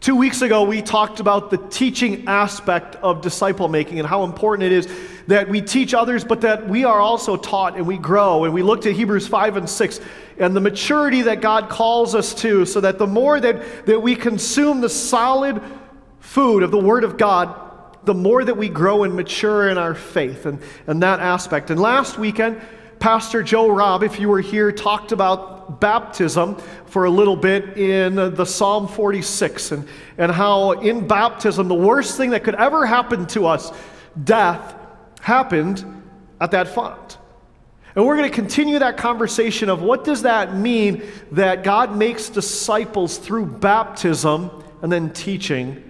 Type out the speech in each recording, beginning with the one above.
Two weeks ago, we talked about the teaching aspect of disciple making and how important it is that we teach others, but that we are also taught and we grow. And we looked at Hebrews 5 and 6 and the maturity that God calls us to, so that the more that, that we consume the solid food of the Word of God, the more that we grow and mature in our faith and, and that aspect. And last weekend, Pastor Joe Robb, if you were here, talked about baptism for a little bit in the Psalm 46 and, and how in baptism, the worst thing that could ever happen to us, death, happened at that font. And we're going to continue that conversation of what does that mean that God makes disciples through baptism and then teaching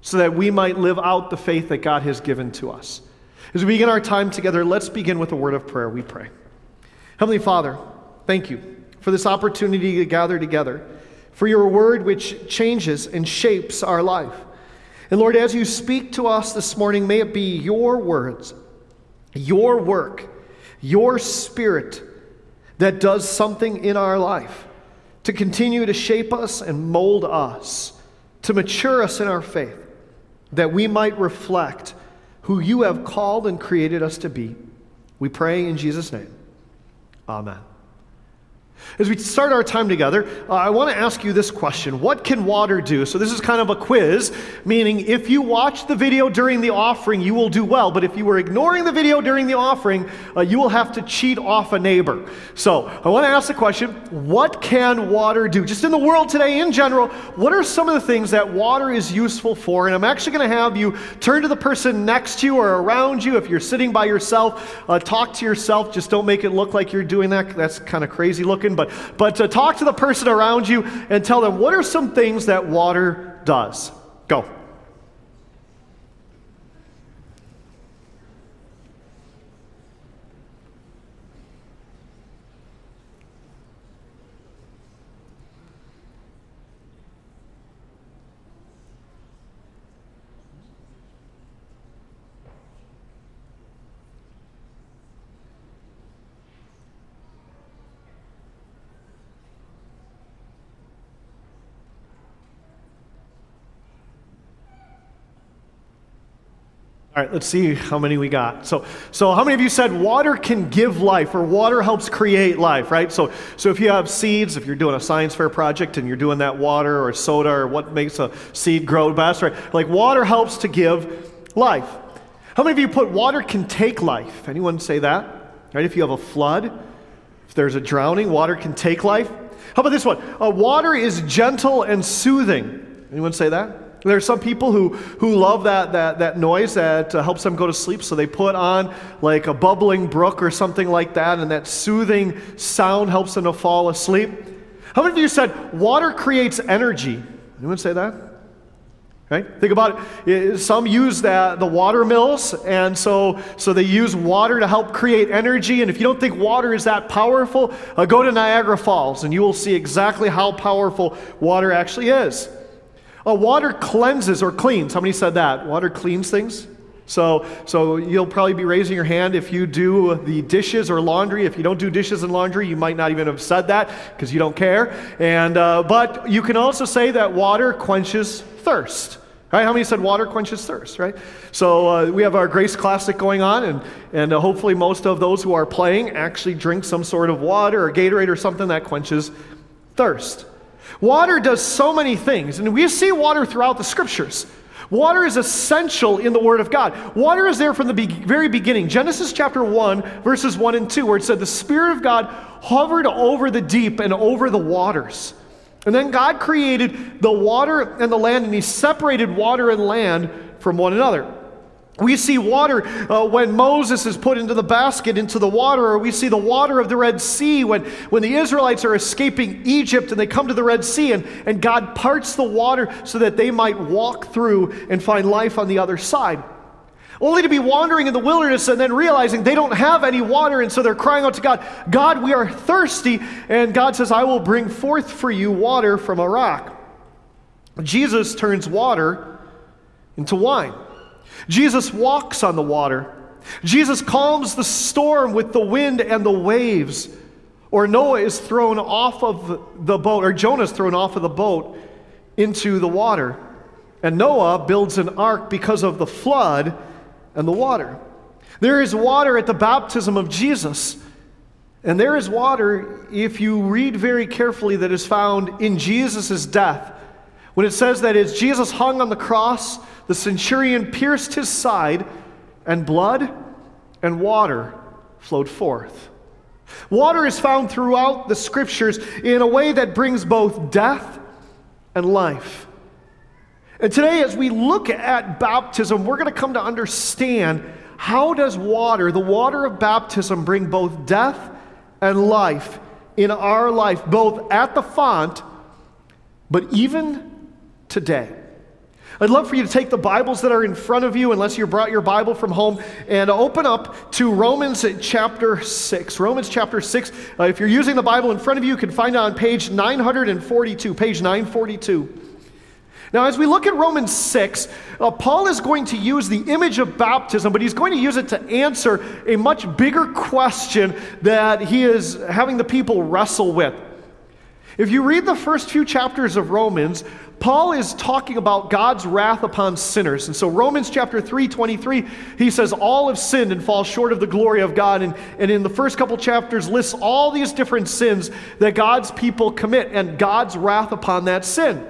so that we might live out the faith that God has given to us. As we begin our time together, let's begin with a word of prayer. We pray. Heavenly Father, thank you for this opportunity to gather together, for your word which changes and shapes our life. And Lord, as you speak to us this morning, may it be your words, your work your spirit that does something in our life to continue to shape us and mold us, to mature us in our faith, that we might reflect who you have called and created us to be. We pray in Jesus' name. Amen. As we start our time together, uh, I want to ask you this question What can water do? So, this is kind of a quiz, meaning if you watch the video during the offering, you will do well. But if you were ignoring the video during the offering, uh, you will have to cheat off a neighbor. So, I want to ask the question What can water do? Just in the world today, in general, what are some of the things that water is useful for? And I'm actually going to have you turn to the person next to you or around you. If you're sitting by yourself, uh, talk to yourself. Just don't make it look like you're doing that. That's kind of crazy looking but, but to talk to the person around you and tell them what are some things that water does. Go. All right, let's see how many we got. So, so how many of you said water can give life or water helps create life, right? So, so if you have seeds, if you're doing a science fair project and you're doing that water or soda or what makes a seed grow best, right? Like water helps to give life. How many of you put water can take life? Anyone say that? Right? If you have a flood, if there's a drowning, water can take life. How about this one? Uh, water is gentle and soothing. Anyone say that? There are some people who, who love that, that, that noise that uh, helps them go to sleep, so they put on like a bubbling brook or something like that, and that soothing sound helps them to fall asleep. How many of you said water creates energy? Anyone say that? Right? Think about it. Some use that, the water mills, and so, so they use water to help create energy. And if you don't think water is that powerful, uh, go to Niagara Falls and you will see exactly how powerful water actually is. Uh, water cleanses or cleans. How many said that? Water cleans things. So, so you'll probably be raising your hand if you do the dishes or laundry. If you don't do dishes and laundry, you might not even have said that because you don't care. And uh, but you can also say that water quenches thirst. Right? How many said water quenches thirst? Right. So uh, we have our Grace Classic going on, and and uh, hopefully most of those who are playing actually drink some sort of water or Gatorade or something that quenches thirst. Water does so many things, and we see water throughout the scriptures. Water is essential in the Word of God. Water is there from the be- very beginning. Genesis chapter 1, verses 1 and 2, where it said, The Spirit of God hovered over the deep and over the waters. And then God created the water and the land, and He separated water and land from one another. We see water uh, when Moses is put into the basket into the water, or we see the water of the Red Sea when, when the Israelites are escaping Egypt and they come to the Red Sea, and, and God parts the water so that they might walk through and find life on the other side. only to be wandering in the wilderness and then realizing they don't have any water, and so they're crying out to God, God, we are thirsty. And God says, I will bring forth for you water from a rock. Jesus turns water into wine. Jesus walks on the water. Jesus calms the storm with the wind and the waves. Or Noah is thrown off of the boat, or Jonah is thrown off of the boat into the water. And Noah builds an ark because of the flood and the water. There is water at the baptism of Jesus. And there is water, if you read very carefully, that is found in Jesus' death. When it says that as Jesus hung on the cross, the centurion pierced his side, and blood and water flowed forth. Water is found throughout the scriptures in a way that brings both death and life. And today, as we look at baptism, we're going to come to understand how does water, the water of baptism, bring both death and life in our life, both at the font, but even today. I'd love for you to take the Bibles that are in front of you, unless you brought your Bible from home, and open up to Romans chapter 6. Romans chapter 6. Uh, if you're using the Bible in front of you, you can find it on page 942. Page 942. Now, as we look at Romans 6, uh, Paul is going to use the image of baptism, but he's going to use it to answer a much bigger question that he is having the people wrestle with. If you read the first few chapters of Romans, Paul is talking about God's wrath upon sinners. And so Romans chapter 3, 23, he says, All have sinned and fall short of the glory of God. And, and in the first couple chapters lists all these different sins that God's people commit and God's wrath upon that sin.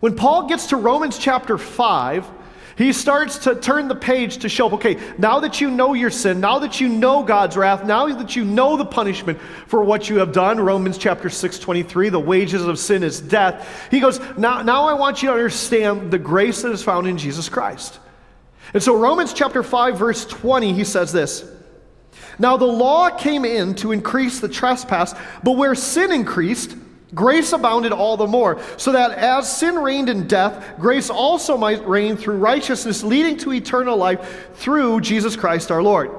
When Paul gets to Romans chapter 5, he starts to turn the page to show, okay, now that you know your sin, now that you know God's wrath, now that you know the punishment for what you have done, Romans chapter 6, 23, the wages of sin is death. He goes, now, now I want you to understand the grace that is found in Jesus Christ. And so, Romans chapter 5, verse 20, he says this Now the law came in to increase the trespass, but where sin increased, Grace abounded all the more, so that as sin reigned in death, grace also might reign through righteousness, leading to eternal life through Jesus Christ our Lord.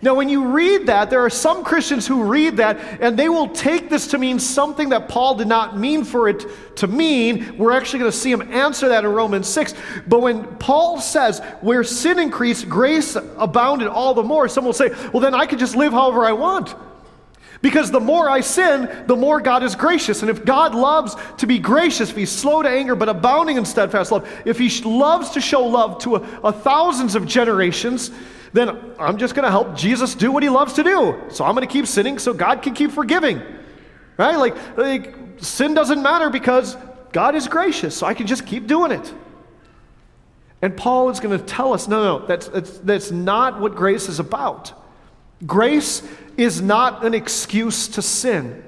Now, when you read that, there are some Christians who read that and they will take this to mean something that Paul did not mean for it to mean. We're actually going to see him answer that in Romans 6. But when Paul says, where sin increased, grace abounded all the more, some will say, well, then I could just live however I want. Because the more I sin, the more God is gracious. And if God loves to be gracious, if He's slow to anger but abounding in steadfast love, if He loves to show love to a, a thousands of generations, then I'm just going to help Jesus do what He loves to do. So I'm going to keep sinning so God can keep forgiving. Right? Like, like sin doesn't matter because God is gracious, so I can just keep doing it. And Paul is going to tell us no, no, that's, that's, that's not what grace is about. Grace is not an excuse to sin.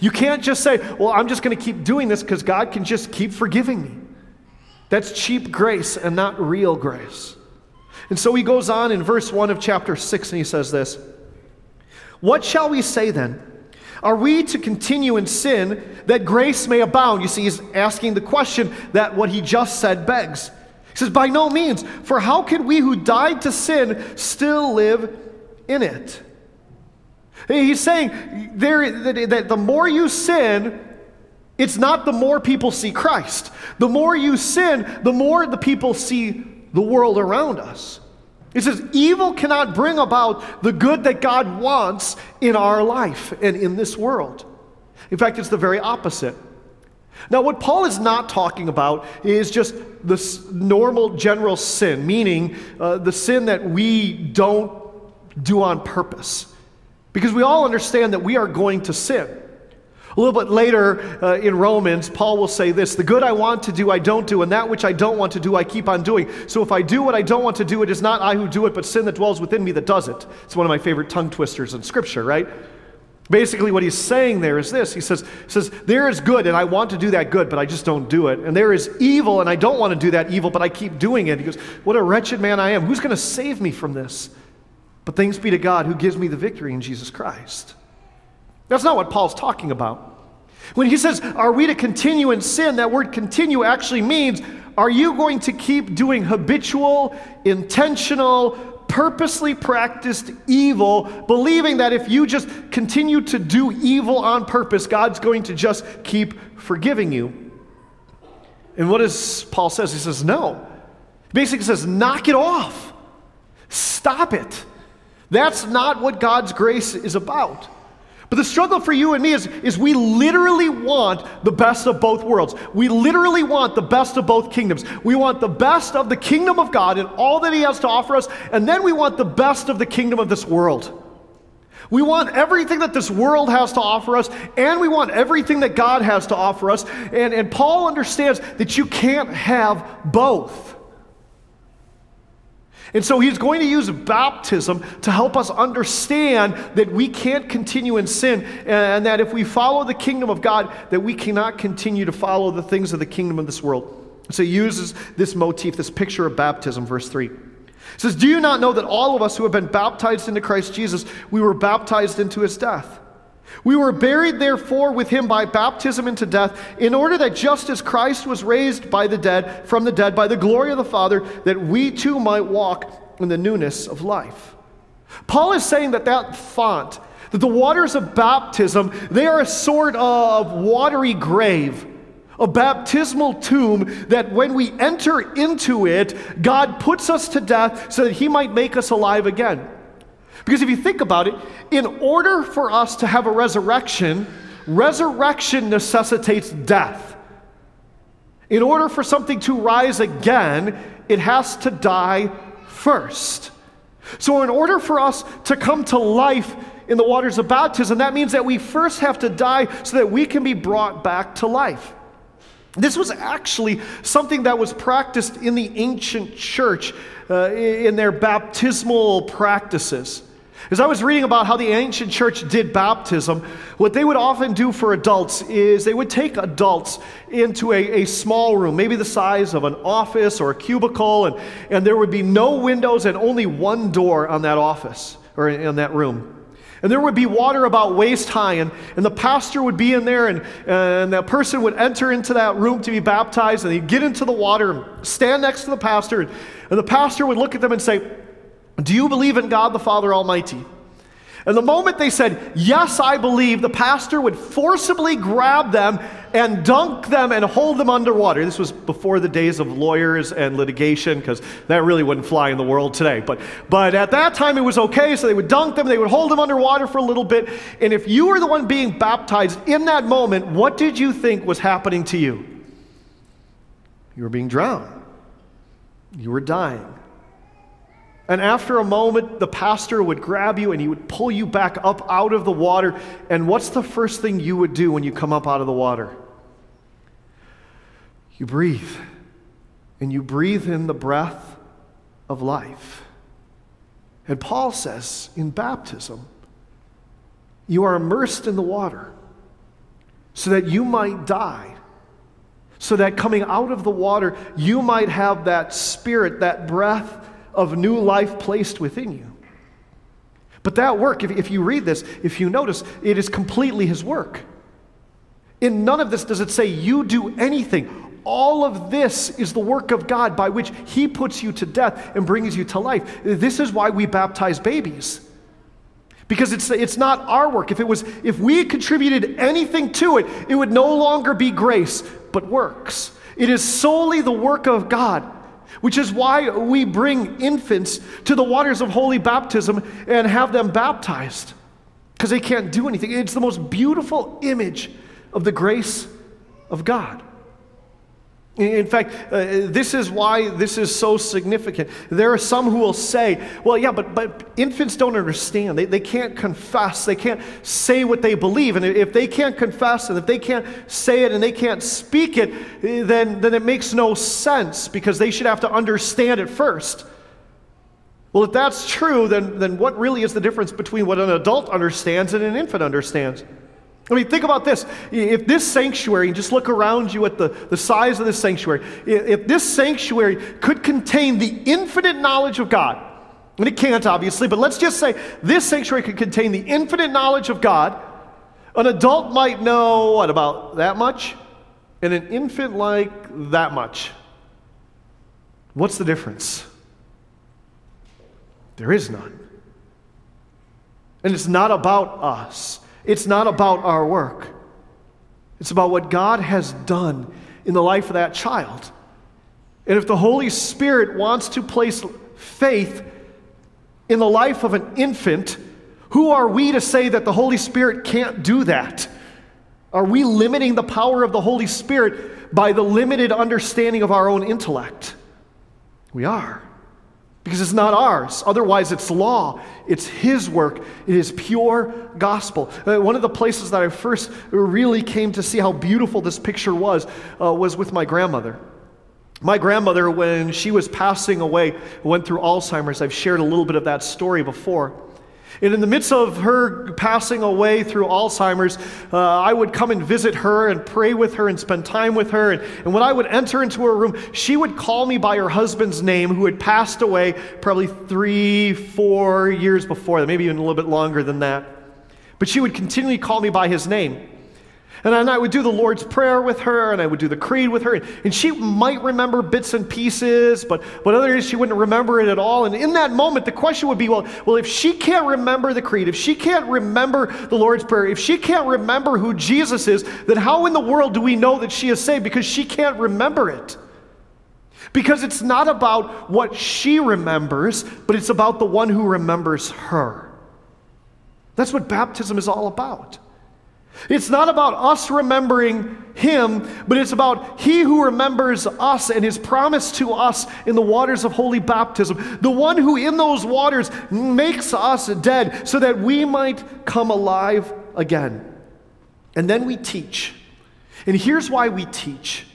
You can't just say, well, I'm just going to keep doing this because God can just keep forgiving me. That's cheap grace and not real grace. And so he goes on in verse 1 of chapter 6 and he says this What shall we say then? Are we to continue in sin that grace may abound? You see, he's asking the question that what he just said begs. He says, By no means, for how can we who died to sin still live in it? He's saying there, that the more you sin, it's not the more people see Christ. The more you sin, the more the people see the world around us. He says, evil cannot bring about the good that God wants in our life and in this world. In fact, it's the very opposite. Now, what Paul is not talking about is just the normal general sin, meaning uh, the sin that we don't do on purpose. Because we all understand that we are going to sin. A little bit later uh, in Romans, Paul will say this The good I want to do, I don't do, and that which I don't want to do, I keep on doing. So if I do what I don't want to do, it is not I who do it, but sin that dwells within me that does it. It's one of my favorite tongue twisters in Scripture, right? Basically, what he's saying there is this He says, he says, There is good, and I want to do that good, but I just don't do it. And there is evil, and I don't want to do that evil, but I keep doing it. He goes, What a wretched man I am. Who's going to save me from this? But thanks be to God who gives me the victory in Jesus Christ. That's not what Paul's talking about. When he says, Are we to continue in sin? that word continue actually means Are you going to keep doing habitual, intentional, purposely practiced evil, believing that if you just continue to do evil on purpose, God's going to just keep forgiving you? And what does Paul says? He says, no. Basically says, knock it off. Stop it. That's not what God's grace is about. But the struggle for you and me is, is we literally want the best of both worlds. We literally want the best of both kingdoms. We want the best of the kingdom of God and all that He has to offer us, and then we want the best of the kingdom of this world. We want everything that this world has to offer us, and we want everything that God has to offer us. And, and Paul understands that you can't have both. And so he's going to use baptism to help us understand that we can't continue in sin and that if we follow the kingdom of God, that we cannot continue to follow the things of the kingdom of this world. So he uses this motif, this picture of baptism, verse 3. It says, Do you not know that all of us who have been baptized into Christ Jesus, we were baptized into his death? We were buried, therefore, with him by baptism into death, in order that just as Christ was raised by the dead, from the dead, by the glory of the Father, that we too might walk in the newness of life. Paul is saying that that font, that the waters of baptism, they are a sort of watery grave, a baptismal tomb that when we enter into it, God puts us to death so that he might make us alive again. Because if you think about it, in order for us to have a resurrection, resurrection necessitates death. In order for something to rise again, it has to die first. So, in order for us to come to life in the waters of baptism, that means that we first have to die so that we can be brought back to life. This was actually something that was practiced in the ancient church uh, in their baptismal practices. As I was reading about how the ancient church did baptism, what they would often do for adults is they would take adults into a, a small room, maybe the size of an office or a cubicle, and, and there would be no windows and only one door on that office or in, in that room. And there would be water about waist high, and, and the pastor would be in there, and, and that person would enter into that room to be baptized, and he'd get into the water and stand next to the pastor, and, and the pastor would look at them and say, do you believe in God the Father Almighty? And the moment they said, Yes, I believe, the pastor would forcibly grab them and dunk them and hold them underwater. This was before the days of lawyers and litigation, because that really wouldn't fly in the world today. But, but at that time, it was okay, so they would dunk them, they would hold them underwater for a little bit. And if you were the one being baptized in that moment, what did you think was happening to you? You were being drowned, you were dying. And after a moment, the pastor would grab you and he would pull you back up out of the water. And what's the first thing you would do when you come up out of the water? You breathe. And you breathe in the breath of life. And Paul says in baptism, you are immersed in the water so that you might die. So that coming out of the water, you might have that spirit, that breath of new life placed within you. But that work, if, if you read this, if you notice, it is completely His work. In none of this does it say you do anything. All of this is the work of God by which He puts you to death and brings you to life. This is why we baptize babies. Because it's, it's not our work. If, it was, if we contributed anything to it, it would no longer be grace, but works. It is solely the work of God which is why we bring infants to the waters of holy baptism and have them baptized, because they can't do anything. It's the most beautiful image of the grace of God. In fact, uh, this is why this is so significant. There are some who will say, well, yeah, but, but infants don't understand. They, they can't confess. They can't say what they believe. And if they can't confess and if they can't say it and they can't speak it, then, then it makes no sense because they should have to understand it first. Well, if that's true, then, then what really is the difference between what an adult understands and an infant understands? I mean, think about this. If this sanctuary, and just look around you at the, the size of this sanctuary, if this sanctuary could contain the infinite knowledge of God, and it can't obviously, but let's just say this sanctuary could contain the infinite knowledge of God, an adult might know, what, about that much? And an infant like that much. What's the difference? There is none. And it's not about us, it's not about our work. It's about what God has done in the life of that child. And if the Holy Spirit wants to place faith in the life of an infant, who are we to say that the Holy Spirit can't do that? Are we limiting the power of the Holy Spirit by the limited understanding of our own intellect? We are. Because it's not ours. Otherwise, it's law. It's His work. It is pure gospel. Uh, one of the places that I first really came to see how beautiful this picture was uh, was with my grandmother. My grandmother, when she was passing away, went through Alzheimer's. I've shared a little bit of that story before. And in the midst of her passing away through Alzheimer's, uh, I would come and visit her and pray with her and spend time with her. And, and when I would enter into her room, she would call me by her husband's name, who had passed away probably three, four years before that, maybe even a little bit longer than that. But she would continually call me by his name. And I would do the Lord's Prayer with her, and I would do the creed with her. And she might remember bits and pieces, but, but other days she wouldn't remember it at all. And in that moment, the question would be well, well, if she can't remember the creed, if she can't remember the Lord's Prayer, if she can't remember who Jesus is, then how in the world do we know that she is saved? Because she can't remember it. Because it's not about what she remembers, but it's about the one who remembers her. That's what baptism is all about. It's not about us remembering him, but it's about he who remembers us and his promise to us in the waters of holy baptism. The one who in those waters makes us dead so that we might come alive again. And then we teach. And here's why we teach.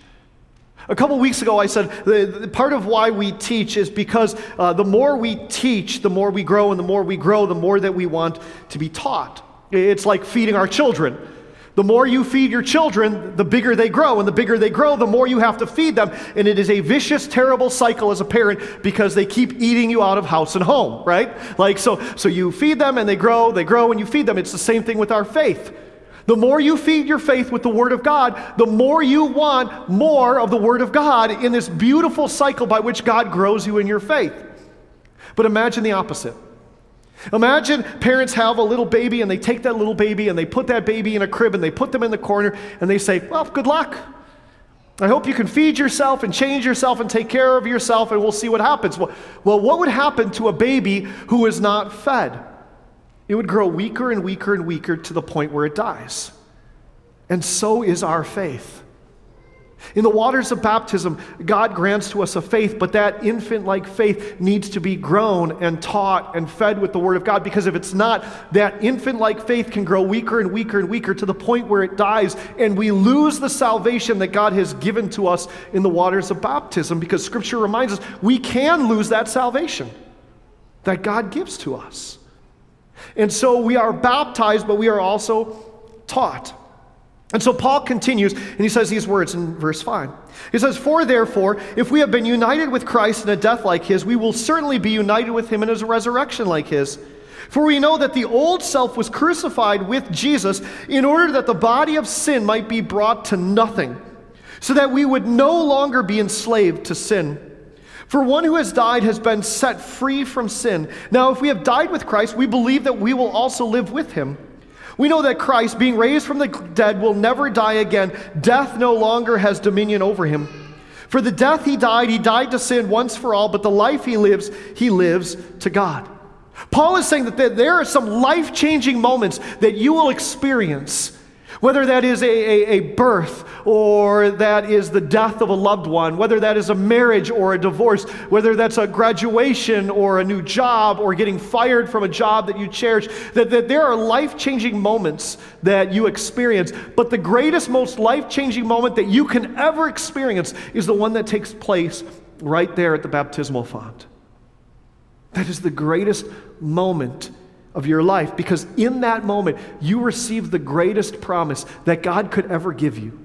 A couple weeks ago, I said the, the part of why we teach is because uh, the more we teach, the more we grow, and the more we grow, the more that we want to be taught. It's like feeding our children. The more you feed your children, the bigger they grow. And the bigger they grow, the more you have to feed them. And it is a vicious, terrible cycle as a parent because they keep eating you out of house and home, right? Like, so, so you feed them and they grow, they grow, and you feed them. It's the same thing with our faith. The more you feed your faith with the Word of God, the more you want more of the Word of God in this beautiful cycle by which God grows you in your faith. But imagine the opposite. Imagine parents have a little baby and they take that little baby and they put that baby in a crib and they put them in the corner and they say, Well, good luck. I hope you can feed yourself and change yourself and take care of yourself and we'll see what happens. Well, well what would happen to a baby who is not fed? It would grow weaker and weaker and weaker to the point where it dies. And so is our faith. In the waters of baptism, God grants to us a faith, but that infant like faith needs to be grown and taught and fed with the Word of God because if it's not, that infant like faith can grow weaker and weaker and weaker to the point where it dies and we lose the salvation that God has given to us in the waters of baptism because Scripture reminds us we can lose that salvation that God gives to us. And so we are baptized, but we are also taught. And so Paul continues, and he says these words in verse 5. He says, For therefore, if we have been united with Christ in a death like his, we will certainly be united with him in his resurrection like his. For we know that the old self was crucified with Jesus in order that the body of sin might be brought to nothing, so that we would no longer be enslaved to sin. For one who has died has been set free from sin. Now, if we have died with Christ, we believe that we will also live with him. We know that Christ, being raised from the dead, will never die again. Death no longer has dominion over him. For the death he died, he died to sin once for all, but the life he lives, he lives to God. Paul is saying that there are some life changing moments that you will experience whether that is a, a, a, birth or that is the death of a loved one, whether that is a marriage or a divorce, whether that's a graduation or a new job or getting fired from a job that you cherish, that, that there are life changing moments that you experience. But the greatest, most life changing moment that you can ever experience is the one that takes place right there at the baptismal font. That is the greatest moment of your life because in that moment you receive the greatest promise that God could ever give you.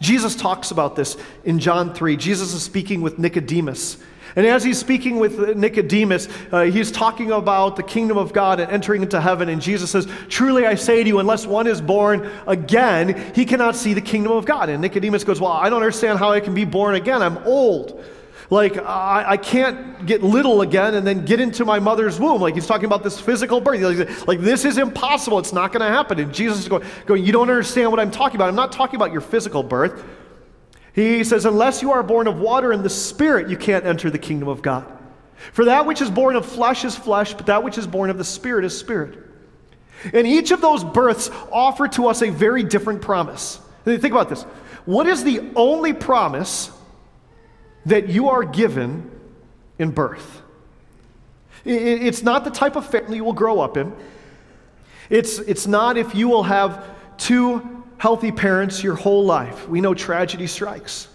Jesus talks about this in John 3. Jesus is speaking with Nicodemus. And as he's speaking with Nicodemus, uh, he's talking about the kingdom of God and entering into heaven. And Jesus says, Truly I say to you, unless one is born again, he cannot see the kingdom of God. And Nicodemus goes, Well, I don't understand how I can be born again. I'm old. Like, I, I, can't get little again and then get into my mother's womb. Like, he's talking about this physical birth. Like, like this is impossible. It's not going to happen. And Jesus is going, going, You don't understand what I'm talking about. I'm not talking about your physical birth. He says, Unless you are born of water and the Spirit, you can't enter the kingdom of God. For that which is born of flesh is flesh, but that which is born of the Spirit is spirit. And each of those births offer to us a very different promise. Think about this. What is the only promise that you are given in birth. It's not the type of family you will grow up in. It's, it's not if you will have two healthy parents your whole life. We know tragedy strikes.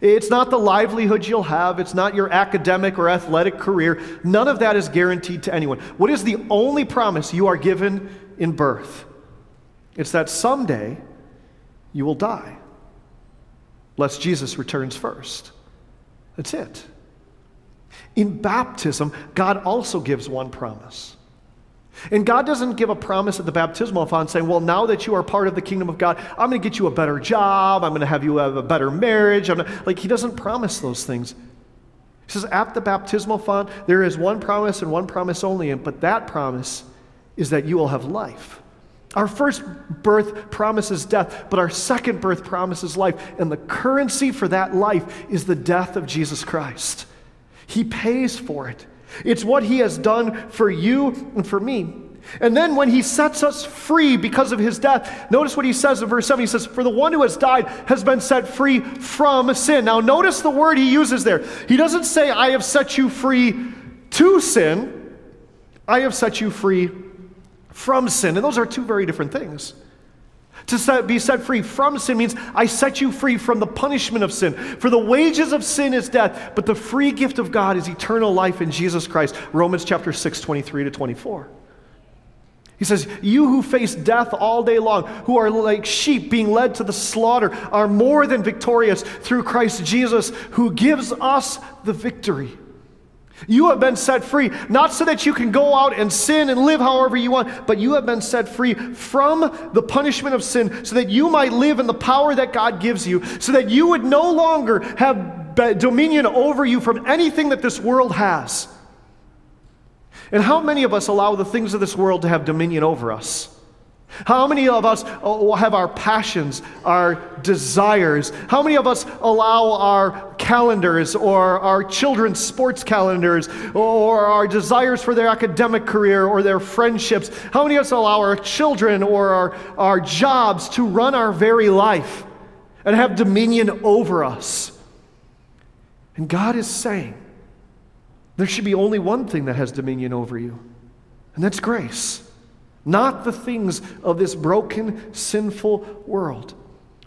It's not the livelihood you'll have. It's not your academic or athletic career. None of that is guaranteed to anyone. What is the only promise you are given in birth? It's that someday you will die, lest Jesus returns first. That's it. In baptism, God also gives one promise. And God doesn't give a promise at the baptismal font saying, Well, now that you are part of the kingdom of God, I'm going to get you a better job. I'm going to have you have a better marriage. Like, He doesn't promise those things. He says, At the baptismal font, there is one promise and one promise only, but that promise is that you will have life. Our first birth promises death, but our second birth promises life. And the currency for that life is the death of Jesus Christ. He pays for it. It's what He has done for you and for me. And then when He sets us free because of His death, notice what He says in verse 7. He says, For the one who has died has been set free from sin. Now, notice the word He uses there. He doesn't say, I have set you free to sin, I have set you free from sin. And those are two very different things. To set, be set free from sin means I set you free from the punishment of sin. For the wages of sin is death, but the free gift of God is eternal life in Jesus Christ. Romans chapter 6, 23 to 24. He says, You who face death all day long, who are like sheep being led to the slaughter, are more than victorious through Christ Jesus, who gives us the victory. You have been set free, not so that you can go out and sin and live however you want, but you have been set free from the punishment of sin so that you might live in the power that God gives you, so that you would no longer have dominion over you from anything that this world has. And how many of us allow the things of this world to have dominion over us? How many of us uh, have our passions, our desires? How many of us allow our calendars or our children's sports calendars or our desires for their academic career or their friendships? How many of us allow our children or our, our jobs to run our very life and have dominion over us? And God is saying there should be only one thing that has dominion over you, and that's grace not the things of this broken, sinful world,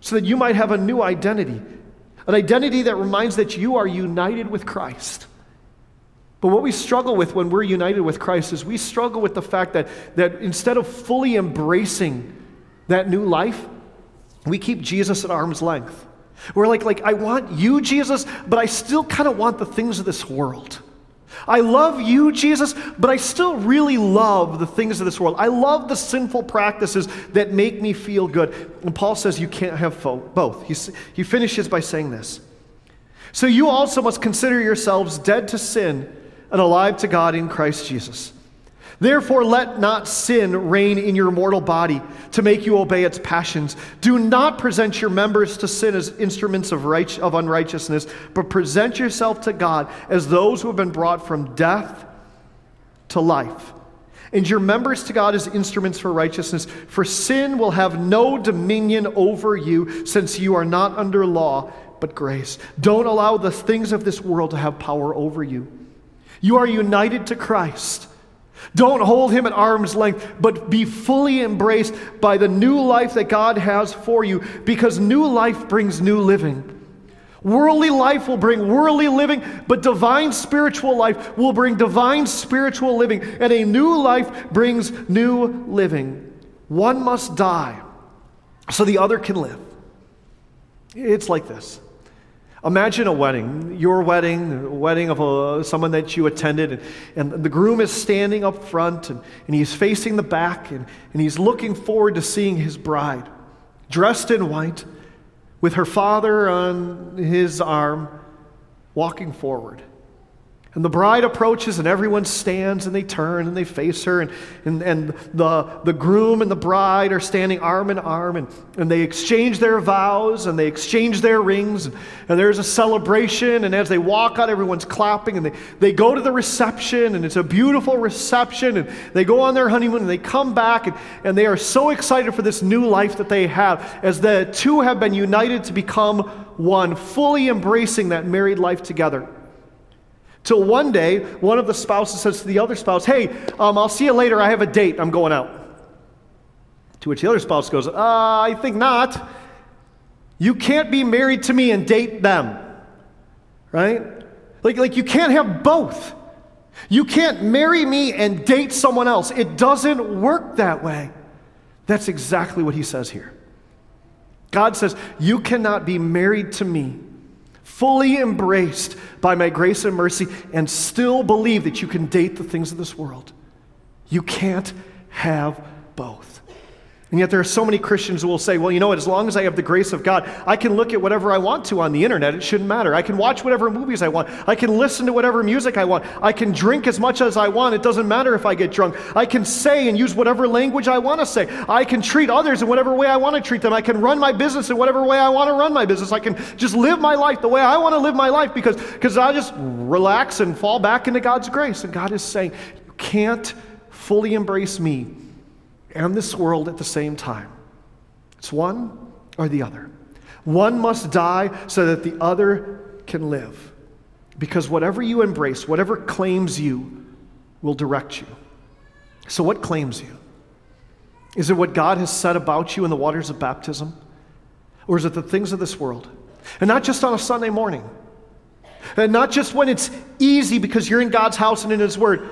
so that you might have a new identity, an identity that reminds that you are united with Christ. But what we struggle with when we're united with Christ is we struggle with the fact that, that instead of fully embracing that new life, we keep Jesus at arm's length. We're like, like I want you, Jesus, but I still kind of want the things of this world. I love you, Jesus, but I still really love the things of this world. I love the sinful practices that make me feel good. And Paul says you can't have both. He, he finishes by saying this. So you also must consider yourselves dead to sin and alive to God in Christ Jesus. Therefore, let not sin reign in your mortal body to make you obey its passions. Do not present your members to sin as instruments of, right, of unrighteousness, but present yourself to God as those who have been brought from death to life. And your members to God as instruments for righteousness. For sin will have no dominion over you, since you are not under law, but grace. Don't allow the things of this world to have power over you. You are united to Christ. Don't hold him at arm's length, but be fully embraced by the new life that God has for you, because new life brings new living. Worldly life will bring worldly living, but divine spiritual life will bring divine spiritual living, and a new life brings new living. One must die so the other can live. It's like this Imagine a wedding, your wedding, wedding of a, someone that you attended, and, and, the groom is standing up front and, and he's facing the back and, and he's looking forward to seeing his bride, dressed in white, with her father on his arm, walking forward. And the bride approaches, and everyone stands and they turn and they face her. And, and, and the, the groom and the bride are standing arm in arm, and, and they exchange their vows and they exchange their rings. And, and there's a celebration. And as they walk out, everyone's clapping. And they, they go to the reception, and it's a beautiful reception. And they go on their honeymoon, and they come back, and, and they are so excited for this new life that they have as the two have been united to become one, fully embracing that married life together. Till one day, one of the spouses says to the other spouse, Hey, um, I'll see you later. I have a date. I'm going out. To which the other spouse goes, uh, I think not. You can't be married to me and date them. Right? Like, like you can't have both. You can't marry me and date someone else. It doesn't work that way. That's exactly what he says here. God says, You cannot be married to me fully embraced by my grace and mercy, and still believe that you can date the things of this world. You can't have both. And yet, there are so many Christians who will say, well, you know what, as long as I have the grace of God, I can look at whatever I want to on the internet. It shouldn't matter. I can watch whatever movies I want. I can listen to whatever music I want. I can drink as much as I want. It doesn't matter if I get drunk. I can say and use whatever language I want to say. I can treat others in whatever way I want to treat them. I can run my business in whatever way I want to run my business. I can just live my life the way I want to live my life because, because I just relax and fall back into God's grace. And God is saying, you can't fully embrace me and this world at the same time. It's one or the other. One must die so that the other can live. Because whatever you embrace, whatever claims you, will direct you. So, what claims you? Is it what God has said about you in the waters of baptism? Or is it the things of this world? And not just on a Sunday morning. And not just when it's easy because you're in God's house and in His Word.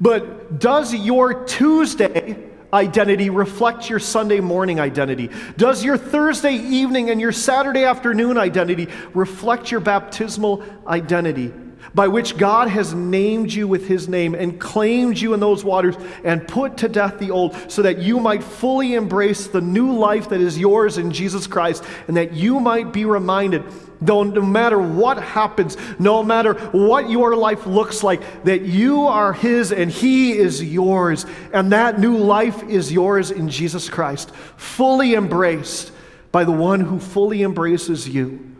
But does your Tuesday identity reflect your Sunday morning identity? Does your Thursday evening and your Saturday afternoon identity reflect your baptismal identity? By which God has named you with his name and claimed you in those waters and put to death the old, so that you might fully embrace the new life that is yours in Jesus Christ, and that you might be reminded Though no matter what happens, no matter what your life looks like, that you are His and He is yours. And that new life is yours in Jesus Christ, fully embraced by the one who fully embraces you.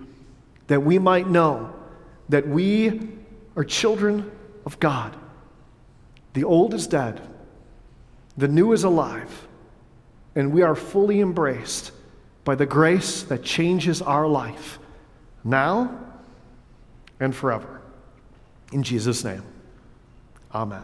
That we might know that we are children of God. The old is dead, the new is alive, and we are fully embraced by the grace that changes our life now and forever. In Jesus' name, amen.